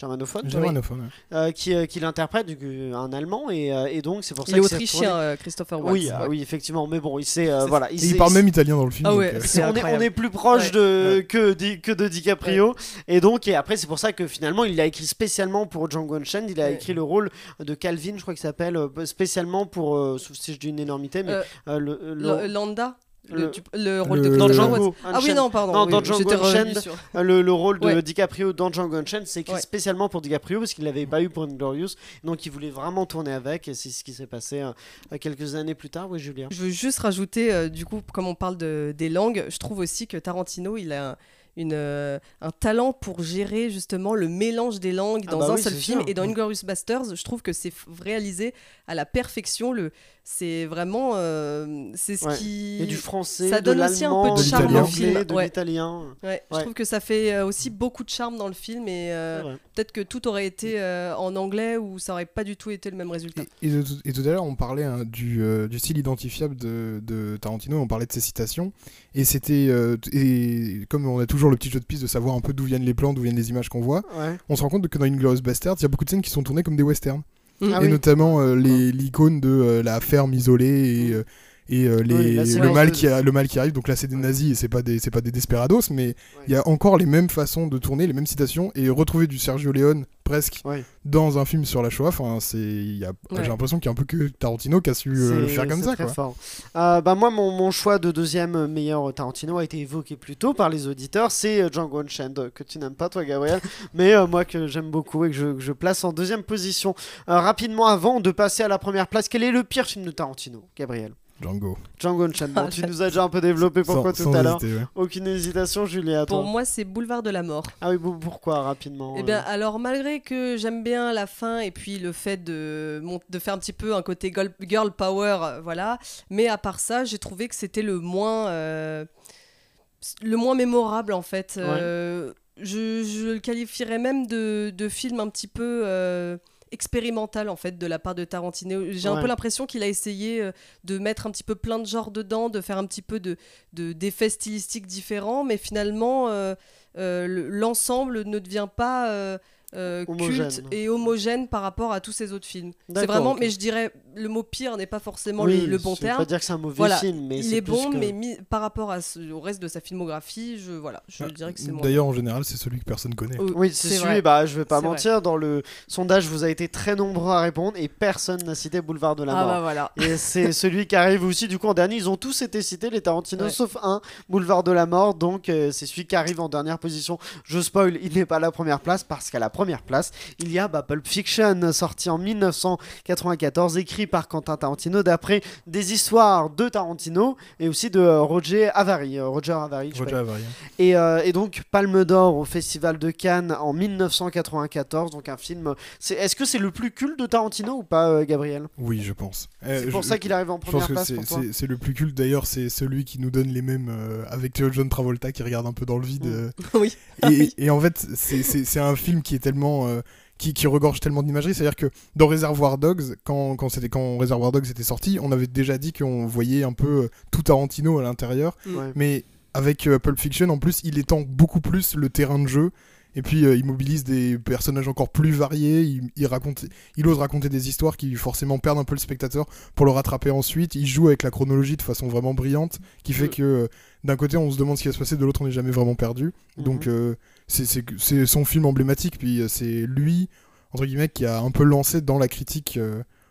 germanophone. Germanophone ouais. euh, qui, euh, qui l'interprète, un allemand, et, euh, et donc c'est pour ça il est autrichien, retourné- euh, Christopher Waltz. Oui, ah Ouais. oui, effectivement, mais bon, il sait, euh, voilà, sait- il parle même italien dans le film. Ah donc, on est, on est plus proche Ouais. de, que, Di- que de DiCaprio. Et donc, et après, c'est pour ça que finalement, il l'a écrit spécialement pour Django Unchained. Il a Ouais. écrit le rôle de Calvin, je crois qu'il s'appelle, spécialement pour, euh, sauf si je dis une énormité, mais Euh, euh, le, le- Landa le, le- tu- le rôle le- de Django Waltz. Ah oui, Unchained. non, pardon. Non, oui, dans Django Unchained, sur- Euh, Le, le rôle de Ouais. DiCaprio dans Django Unchained, c'est écrit Ouais. spécialement pour DiCaprio parce qu'il l'avait pas eu pour Inglorious. Donc, il voulait vraiment tourner avec. Et c'est ce qui s'est passé euh, quelques années plus tard. Oui, Julien. Je veux juste rajouter, euh, du coup, comme on parle de, des langues, je trouve aussi que Tarantino, il a un, une, euh, un talent pour gérer justement le mélange des langues Ah dans bah un oui, seul film. sûr. Et dans Mm. Inglourious Basterds, je trouve que c'est réalisé à la perfection. Le, c'est vraiment, euh, c'est ce Ouais. qui. Il y a du français, Ça de donne aussi un peu de de charme au film. de Ouais. l'italien. Ouais, je trouve que ça fait euh, aussi beaucoup de charme dans le film et euh, peut-être que tout aurait été euh, en anglais ou ça aurait pas du tout été le même résultat. Et, et de- et tout à l'heure, on parlait hein, du, euh, du style identifiable de, de Tarantino, on parlait de ses citations, et c'était, euh, et comme on a toujours le petit jeu de piste de savoir un peu d'où viennent les plans, d'où viennent les images qu'on voit, Ouais. on se rend compte que dans Inglourious Basterds, il y a beaucoup de scènes qui sont tournées comme des westerns, Ah et oui. notamment euh, les- l'icône de euh, la ferme isolée et, Mm. euh, et euh, les, Oui, là, c'est le, mal qui a- le mal qui arrive. Donc là, c'est des nazis et c'est pas des, c'est pas des desperados, mais il y a encore les mêmes façons de tourner, les mêmes citations, et retrouver du Sergio Leone presque Ouais. dans un film sur la Shoah. Enfin, c'est, Ouais. j'ai l'impression qu'il y a un peu que Tarantino qui a su euh, faire comme c'est ça. très Quoi. fort. Euh, bah moi, mon, mon choix de deuxième meilleur Tarantino a été évoqué plus tôt par les auditeurs. C'est Django Unchained, que tu n'aimes pas, toi, Gabriel, <laughs> mais moi que j'aime beaucoup et que je, que je place en deuxième position. Rapidement, avant de passer à la première place, quel est le pire film de Tarantino, Gabriel? Django. Django Unchained. Ah, tu nous as déjà un peu développé pourquoi Sans- tout sans à l'heure. ouais. Aucune hésitation, Julia. Pour Toi. moi, c'est Boulevard de la Mort. Ah oui, bon, pourquoi rapidement Eh euh, bien, alors malgré que j'aime bien la fin et puis le fait de, de faire un petit peu un côté girl, power, euh, voilà. Mais à part ça, j'ai trouvé que c'était le moins, euh, le moins mémorable en fait. Euh, je, je le qualifierais même de, de film un petit peu euh, expérimental en fait de la part de Tarantino. J'ai un peu l'impression qu'il a essayé euh, de mettre un petit peu plein de genres dedans, de faire un petit peu de de- d'effets stylistiques différents, mais finalement euh, euh, le- l'ensemble ne devient pas euh, culte et homogène par rapport à tous ces autres films. C'est vraiment, mais je dirais le mot pire n'est pas forcément oui, le, le bon je veux terme. pas dire que c'est un mauvais Voilà, film, mais Il est plus bon, que- mais mis, par rapport à ce- au reste de sa filmographie, je voilà, je dirais que c'est. D'ailleurs, en général, c'est celui que personne connaît. Oh, Oui, c'est celui, vrai. bah, je vais pas mentir, dans le sondage, vous avez été très nombreux à répondre et personne n'a cité Boulevard de la Ah Mort. bah voilà. Et c'est <laughs> celui qui arrive aussi du coup en dernier. Ils ont tous été cités, les Tarantino, Ouais. sauf un, Boulevard de la Mort. Donc euh, c'est celui qui arrive en dernière position. Je spoil, il n'est pas à la première place parce qu'à la première place, il y a bah, Pulp Fiction, sorti en 1994, écrit par Quentin Tarantino d'après des histoires de Tarantino et aussi de euh, Roger Avary. euh, Roger Avary, Roger. Avary. Et, euh, et donc Palme d'Or au Festival de Cannes en 1994. Donc un film. c'est- Est-ce que c'est le plus culte de Tarantino ou pas, euh, Gabriel? Oui, je pense. Euh, C'est pour je- ça qu'il arrive en Je pense première que place c'est- le plus culte d'ailleurs, c'est celui qui nous donne les mêmes avec John Travolta qui regarde un peu dans le vide. Mm. <laughs> oui. et, et en fait, c'est- un film qui est tellement. euh, qui, qui regorge tellement d'imagerie, c'est-à-dire que dans Reservoir Dogs, quand, quand, c'était- quand Reservoir Dogs était sorti, on avait déjà dit qu'on voyait un peu euh, tout Tarantino à l'intérieur, Ouais. mais avec euh, Pulp Fiction, en plus, il étend beaucoup plus le terrain de jeu Et puis euh, il mobilise des personnages encore plus variés, il, il raconte, il ose raconter des histoires qui forcément perdent un peu le spectateur pour le rattraper ensuite. Il joue avec la chronologie de façon vraiment brillante, qui fait que euh, d'un côté on se demande ce qui va se passer, de l'autre on n'est jamais vraiment perdu. Mhm. Donc euh, c'est- son film emblématique, puis c'est lui, entre guillemets, qui a un peu lancé dans la critique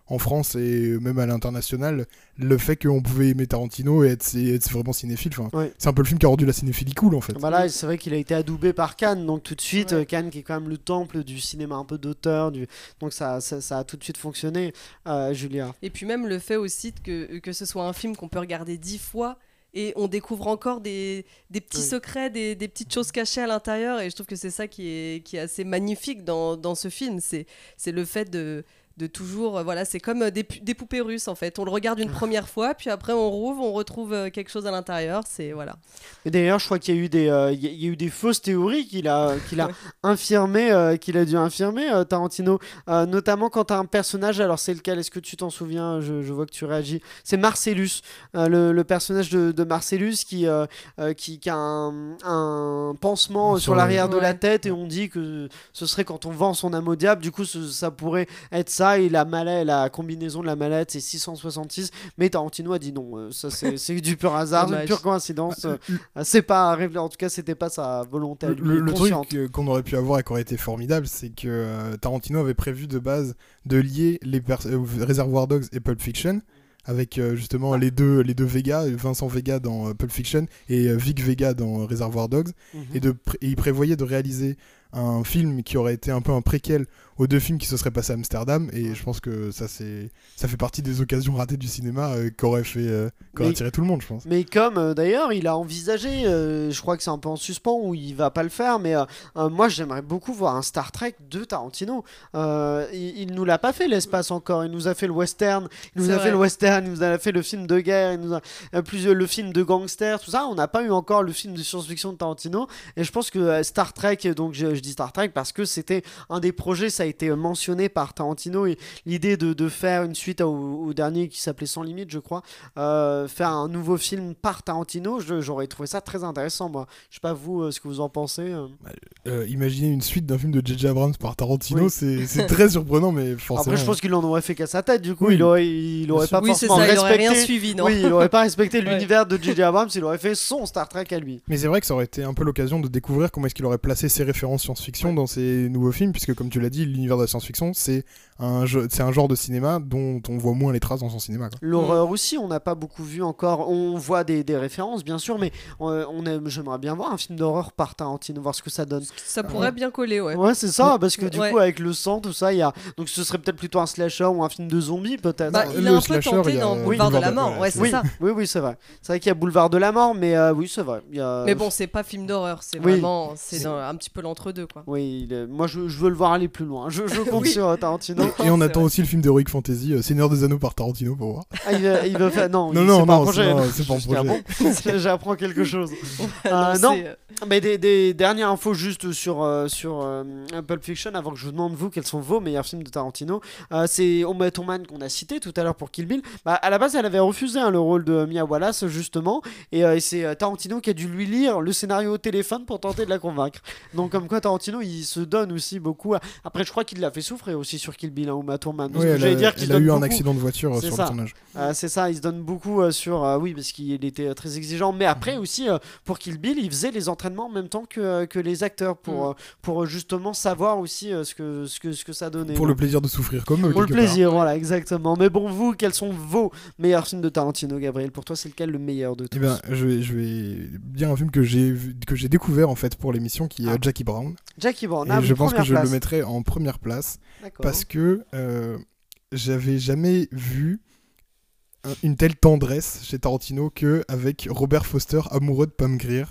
en France et même à l'international le fait qu'on pouvait aimer Tarantino et être, et être vraiment cinéphile. Enfin, Ouais. C'est un peu le film qui a rendu la cinéphilie cool en fait. Bah là, c'est vrai qu'il a été adoubé par Cannes, donc tout de suite, Ouais. Cannes qui est quand même le temple du cinéma un peu d'auteur, du... donc ça, ça, ça a tout de suite fonctionné, euh, Julia. Et puis même le fait aussi que, que ce soit un film qu'on peut regarder dix fois et on découvre encore des, des petits Oui. secrets, des, des petites choses cachées à l'intérieur. Et je trouve que c'est ça qui est, qui est assez magnifique dans, dans ce film. C'est le fait de, de toujours... euh, Voilà, c'est comme euh, des, poupées russes en fait. On le regarde une première fois, puis après on rouvre, on retrouve euh, quelque chose à l'intérieur. C'est... Voilà. Et d'ailleurs, je crois qu'il y a eu des, euh, il y a- il y a eu des fausses théories qu'il a, qu'il a <laughs> Ouais. infirmé, euh, qu'il a dû infirmer, euh, Tarantino, Euh, notamment quand tu as un personnage. Alors c'est lequel? Est-ce que tu t'en souviens? Je, je vois que tu réagis. C'est Marcellus, euh, le, le personnage de, de Marcellus qui, euh, euh, qui, qui a un, un pansement Sur l'arrière de la tête et on dit que ce serait quand on vend son âme au diable. Du coup, ce- ça pourrait être ça et la mallette, la combinaison de la mallette, c'est 666. Mais Tarantino a dit non. euh, ça c'est c'est du pur hasard, une pure coïncidence. euh, euh, C'est pas révélé, en tout cas, c'était pas sa volonté. Le, lui, le- le truc qu'on aurait pu avoir et qui aurait été formidable, c'est que euh, Tarantino avait prévu de base de lier les pers- euh, Reservoir Dogs et Pulp Fiction avec euh, justement les deux les deux Vega, Vincent Vega dans euh, Pulp Fiction et Vic Vega dans Reservoir Dogs, Mhm. et, de et il prévoyait de réaliser un film qui aurait été un peu un préquel aux deux films qui se seraient passés à Amsterdam, et je pense que ça c'est ça fait partie des occasions ratées du cinéma euh, qu'aurait fait euh, qu'aurait attiré tout le monde, je pense. Mais comme euh, d'ailleurs, il a envisagé, euh, je crois que c'est un peu en suspens ou il va pas le faire, mais euh, euh, moi j'aimerais beaucoup voir un Star Trek de Tarantino. Euh, il, il nous l'a pas fait l'espace encore, il nous a fait le western, il nous a vrai. fait le western, il nous a fait le film de guerre, il nous a euh, plusieurs le film de gangster, tout ça. On n'a pas eu encore le film de science-fiction de Tarantino, et je pense que euh, Star Trek, donc je, je dis Star Trek parce que c'était un des projets, ça a été mentionné par Tarantino, et l'idée de, de faire une suite au, au dernier qui s'appelait Sans Limite, je crois euh, faire un nouveau film par Tarantino, j'aurais trouvé ça très intéressant, moi. Je sais pas vous, euh, ce que vous en pensez. euh. Euh, imaginer une suite d'un film de J.J. Abrams par Tarantino, Oui. c'est très <laughs> surprenant, mais forcément. Après, je pense qu'il en aurait fait qu'à sa tête, du coup, Oui. il aurait, il aurait pas Oui, c'est forcément ça, il aurait respecté. rien suivi, non Oui, il aurait pas respecté <laughs> l'univers de J.J. Abrams, il aurait fait son Star Trek à lui. Mais c'est vrai que ça aurait été un peu l'occasion de découvrir comment est-ce qu'il aurait placé ses références science-fiction dans ses nouveaux films, puisque comme tu l'as dit, l'univers de la science-fiction, c'est un, jeu- c'est un genre de cinéma dont on voit moins les traces dans son cinéma. L'horreur aussi, on n'a pas beaucoup vu encore. On voit des, des références, bien sûr, mais euh, on aime- j'aimerais bien voir un film d'horreur par Tarantino, voir ce que ça donne. Ça pourrait bien coller, ouais. Ouais, c'est ça, parce que du Ouais. coup, avec le sang, tout ça, il y a. Donc ce serait peut-être plutôt un slasher ou un film de zombies, peut-être. Bah, Le il a un peu slasher, tenté il y a- dans oui, Boulevard de la Boulevard Mort, ouais, c'est oui, ça. oui, oui, c'est vrai. C'est vrai qu'il y a Boulevard de la Mort, mais euh, oui, c'est vrai. Il y a... Mais bon, c'est pas film d'horreur, c'est Oui. vraiment, c'est un petit peu l'entre-deux, quoi. Oui, est- moi je, je veux le voir aller plus loin. Je, je <laughs> compte Oui. sur Tarantino. Et on attend vrai. aussi le film d'Heroic Fantasy, euh, Seigneur des Anneaux par Tarantino pour voir. Ah, il, va, il va faire. Non, <laughs> Non, non, c'est pas un non, projet. c'est- pas un projet. bon <laughs> <laughs> J'apprends quelque chose. Euh, non. euh, Mais des, des dernières infos juste sur, euh, sur euh, Pulp Fiction avant que je vous demande vous quels sont vos meilleurs films de Tarantino. Euh, c'est Uma Thurman qu'on a cité tout à l'heure pour Kill Bill. Bah, à la base, elle avait refusé hein, le rôle de Mia Wallace justement, et, euh, et c'est euh, Tarantino qui a dû lui lire le scénario au téléphone pour tenter de la convaincre. Donc comme quoi Tarantino il se donne aussi beaucoup. à- Après, je crois qu'il l'a fait souffrir aussi sur Kill Bill, hein, Uma Thurman. Parce Oui, elle a, dire elle eu un accident de voiture sur ça. le tournage. Euh, c'est ça, il se donne beaucoup euh, sur. euh, oui, parce qu'il était très exigeant. Mais après aussi, euh, pour Kill Bill, il faisait les entraînements en même temps que, que les acteurs pour, euh, pour justement savoir aussi ce, que, ce, que, ce que ça donnait. Pour le plaisir de souffrir comme eux. Pour le part. plaisir, voilà, exactement. Mais bon, vous, quels sont vos meilleurs films de Tarantino, Gabriel? Pour toi, c'est lequel le meilleur de tous Eh ben, je vais, je vais dire un film que j'ai que j'ai découvert en fait pour l'émission qui est Ah. Jackie Brown. Jackie Brown. Et ah, je pense que je le mettrais en première place parce que euh, j'avais jamais vu un- une telle tendresse chez Tarantino que avec Robert Foster amoureux de Pam Grier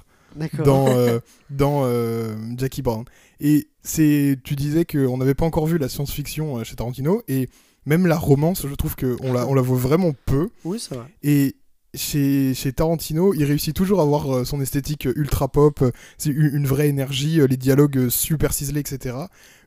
dans euh, <laughs> dans euh, Jackie Brown. Et c'est tu disais que on n'avait pas encore vu la science-fiction chez Tarantino et même la romance, je trouve que on la on la voit vraiment peu. Oui, c'est vrai. Et chez, chez Tarantino, il réussit toujours à avoir son esthétique ultra pop, c'est une, vraie énergie, les dialogues super ciselés, etc.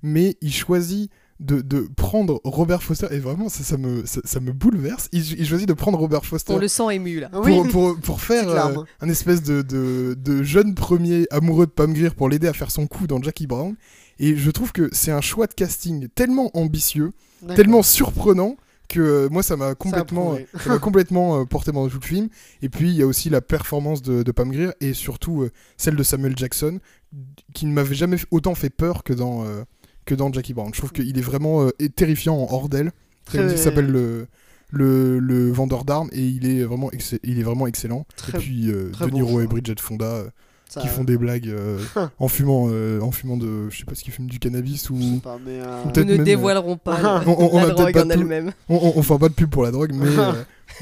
Mais il choisit de, de prendre Robert Foster, et vraiment ça, ça me, ça, ça me bouleverse, il, il choisit de prendre Robert Foster On le sent ému là. pour, Oui, pour, pour faire euh, moi. un espèce de, de, de jeune premier amoureux de Pam Grier pour l'aider à faire son coup dans Jackie Brown. Et je trouve que c'est un choix de casting tellement ambitieux, tellement surprenant que euh, moi ça m'a complètement, ça m'a complètement euh, porté dans tout le film. Et puis il y a aussi la performance de, de Pam Grier et surtout euh, celle de Samuel Jackson qui ne m'avait jamais autant fait peur que dans, euh, que dans Jackie Brown. Je trouve qu'il est vraiment euh, terrifiant en hors d'elle. Très- Comme s'appelle le, le, le vendeur d'armes et il est vraiment, ex- il est vraiment excellent. Très- et puis euh, De Niro et Bridget Fonda euh, Ça- qui font des blagues euh, <laughs> en fumant, euh, en fumant de, je sais pas ce qu'ils fument du cannabis ou pas, mais, euh, Peut-être Nous ne même, dévoilerons pas la, <laughs> on- on la a peut-être drogue pas en elle-même. on, on, on fait pas de pub pour la drogue, mais <laughs> euh,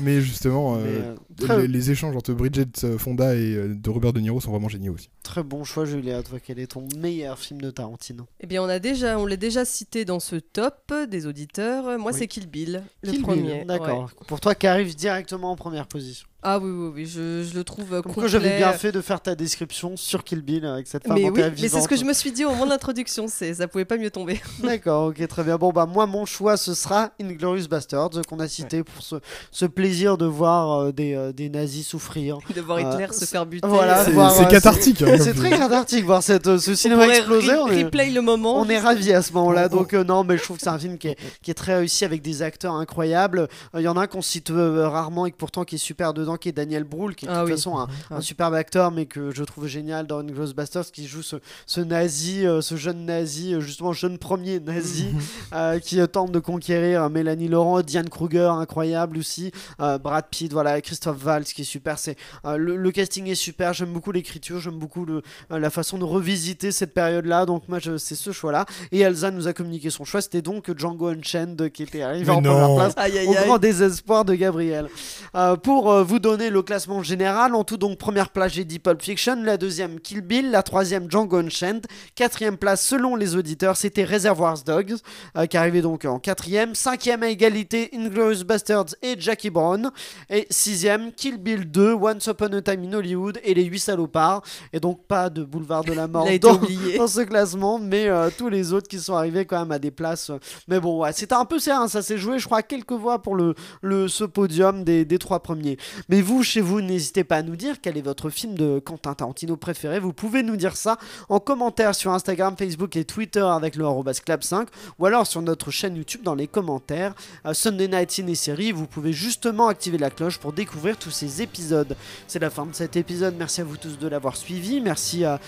mais justement euh, mais, euh, très, les, les échanges entre Bridget Fonda et euh, de Robert De Niro sont vraiment géniaux aussi. très bon choix, Julia. Toi, quel est ton meilleur film de Tarantino? Eh bien, on a déjà, on l'a déjà cité dans ce top des auditeurs. Moi, Oui. c'est Kill Bill, le Kill premier. D'accord. ouais. Pour toi, qui arrive directement en première position. Ah oui, oui, oui, je, je le trouve euh, Comme complet. j'avais bien fait de faire ta description sur Kill Bill avec cette femme Mais oui, mais c'est ce que je me suis dit au moment de l'introduction, c'est ça pouvait pas mieux tomber. <laughs> D'accord, ok, très bien. Bon, bah, moi, mon choix, ce sera Inglorious Bastards, euh, qu'on a cité pour ce, ce plaisir de voir euh, des, euh, des nazis souffrir. <laughs> de voir Euh, Hitler se faire buter. voilà, euh, C'est euh, cathartique. hein, C'est très film. cathartique voir cette, euh, ce cinéma exploser. re- On est, replay le moment. on est ravis à ce moment-là. Donc, euh, non, mais je trouve que c'est un film qui est, qui est très réussi avec des acteurs incroyables. Euh, Il y en a un qu'on cite euh, rarement et que pourtant qui est super dedans, qui est Daniel Brühl, qui est de Ah toute oui. façon un, Ah. un superbe acteur, mais que je trouve génial dans Inglourious Basterds, qui joue ce, ce nazi, euh, ce jeune nazi, euh, justement jeune premier nazi, <laughs> euh, qui euh, tente de conquérir euh, Mélanie Laurent, Diane Kruger, incroyable aussi, euh, Brad Pitt, voilà, Christophe Valls, qui est super. C'est euh, le, le casting est super. J'aime beaucoup l'écriture, j'aime beaucoup le, euh, la façon de revisiter cette période-là. Donc moi, je- c'est ce choix-là. Et Elsa nous a communiqué son choix. C'était donc Django Unchained qui était arrivé Mais en non. première place Aïe, aïe, au aïe. grand désespoir de Gabriel. Euh, pour euh, vous donner le classement général, en tout donc première place j'ai dit Pulp Fiction, la deuxième Kill Bill, la troisième Django Unchained, quatrième place selon les auditeurs c'était Reservoir Dogs euh, qui arrivait donc en quatrième, cinquième à égalité Inglourious Bastards et Jackie Brown et sixième Kill Bill 2, Once Upon a Time in Hollywood et les huit salopards et donc pas de Boulevard de la Mort <laughs> dans, ce classement, mais euh, tous les autres qui sont arrivés quand même à des places. euh, mais bon, ouais, c'était un peu ça, hein, ça s'est joué, je crois, à quelques voix pour le, le, ce podium des, des trois premiers. Mais vous, chez vous, n'hésitez pas à nous dire quel est votre film de Quentin Tarantino préféré. Vous pouvez nous dire ça en commentaire sur Instagram, Facebook et Twitter avec le arobase clap5 ou alors sur notre chaîne YouTube dans les commentaires. Euh, Sunday Night Ciné Série, vous pouvez justement activer la cloche pour découvrir tous ces épisodes. C'est la fin de cet épisode. Merci à vous tous de l'avoir suivi. Merci à,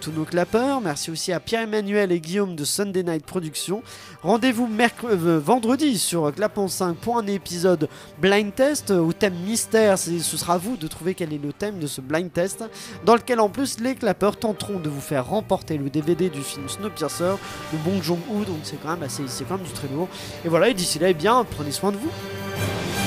tous nos clappeurs. Merci aussi à Pierre-Emmanuel et Guillaume de Sunday Night Productions. Rendez-vous euh, vendredi sur Clapon 5 pour un épisode blind test euh, au thème mystère. Ce sera à vous de trouver quel est le thème de ce blind test, dans lequel en plus les clappeurs tenteront de vous faire remporter le DVD du film Snowpiercer de Bong Joon-ho. Donc c'est quand même assez, c'est quand même du très lourd. Et voilà. Et d'ici là, eh bien, prenez soin de vous.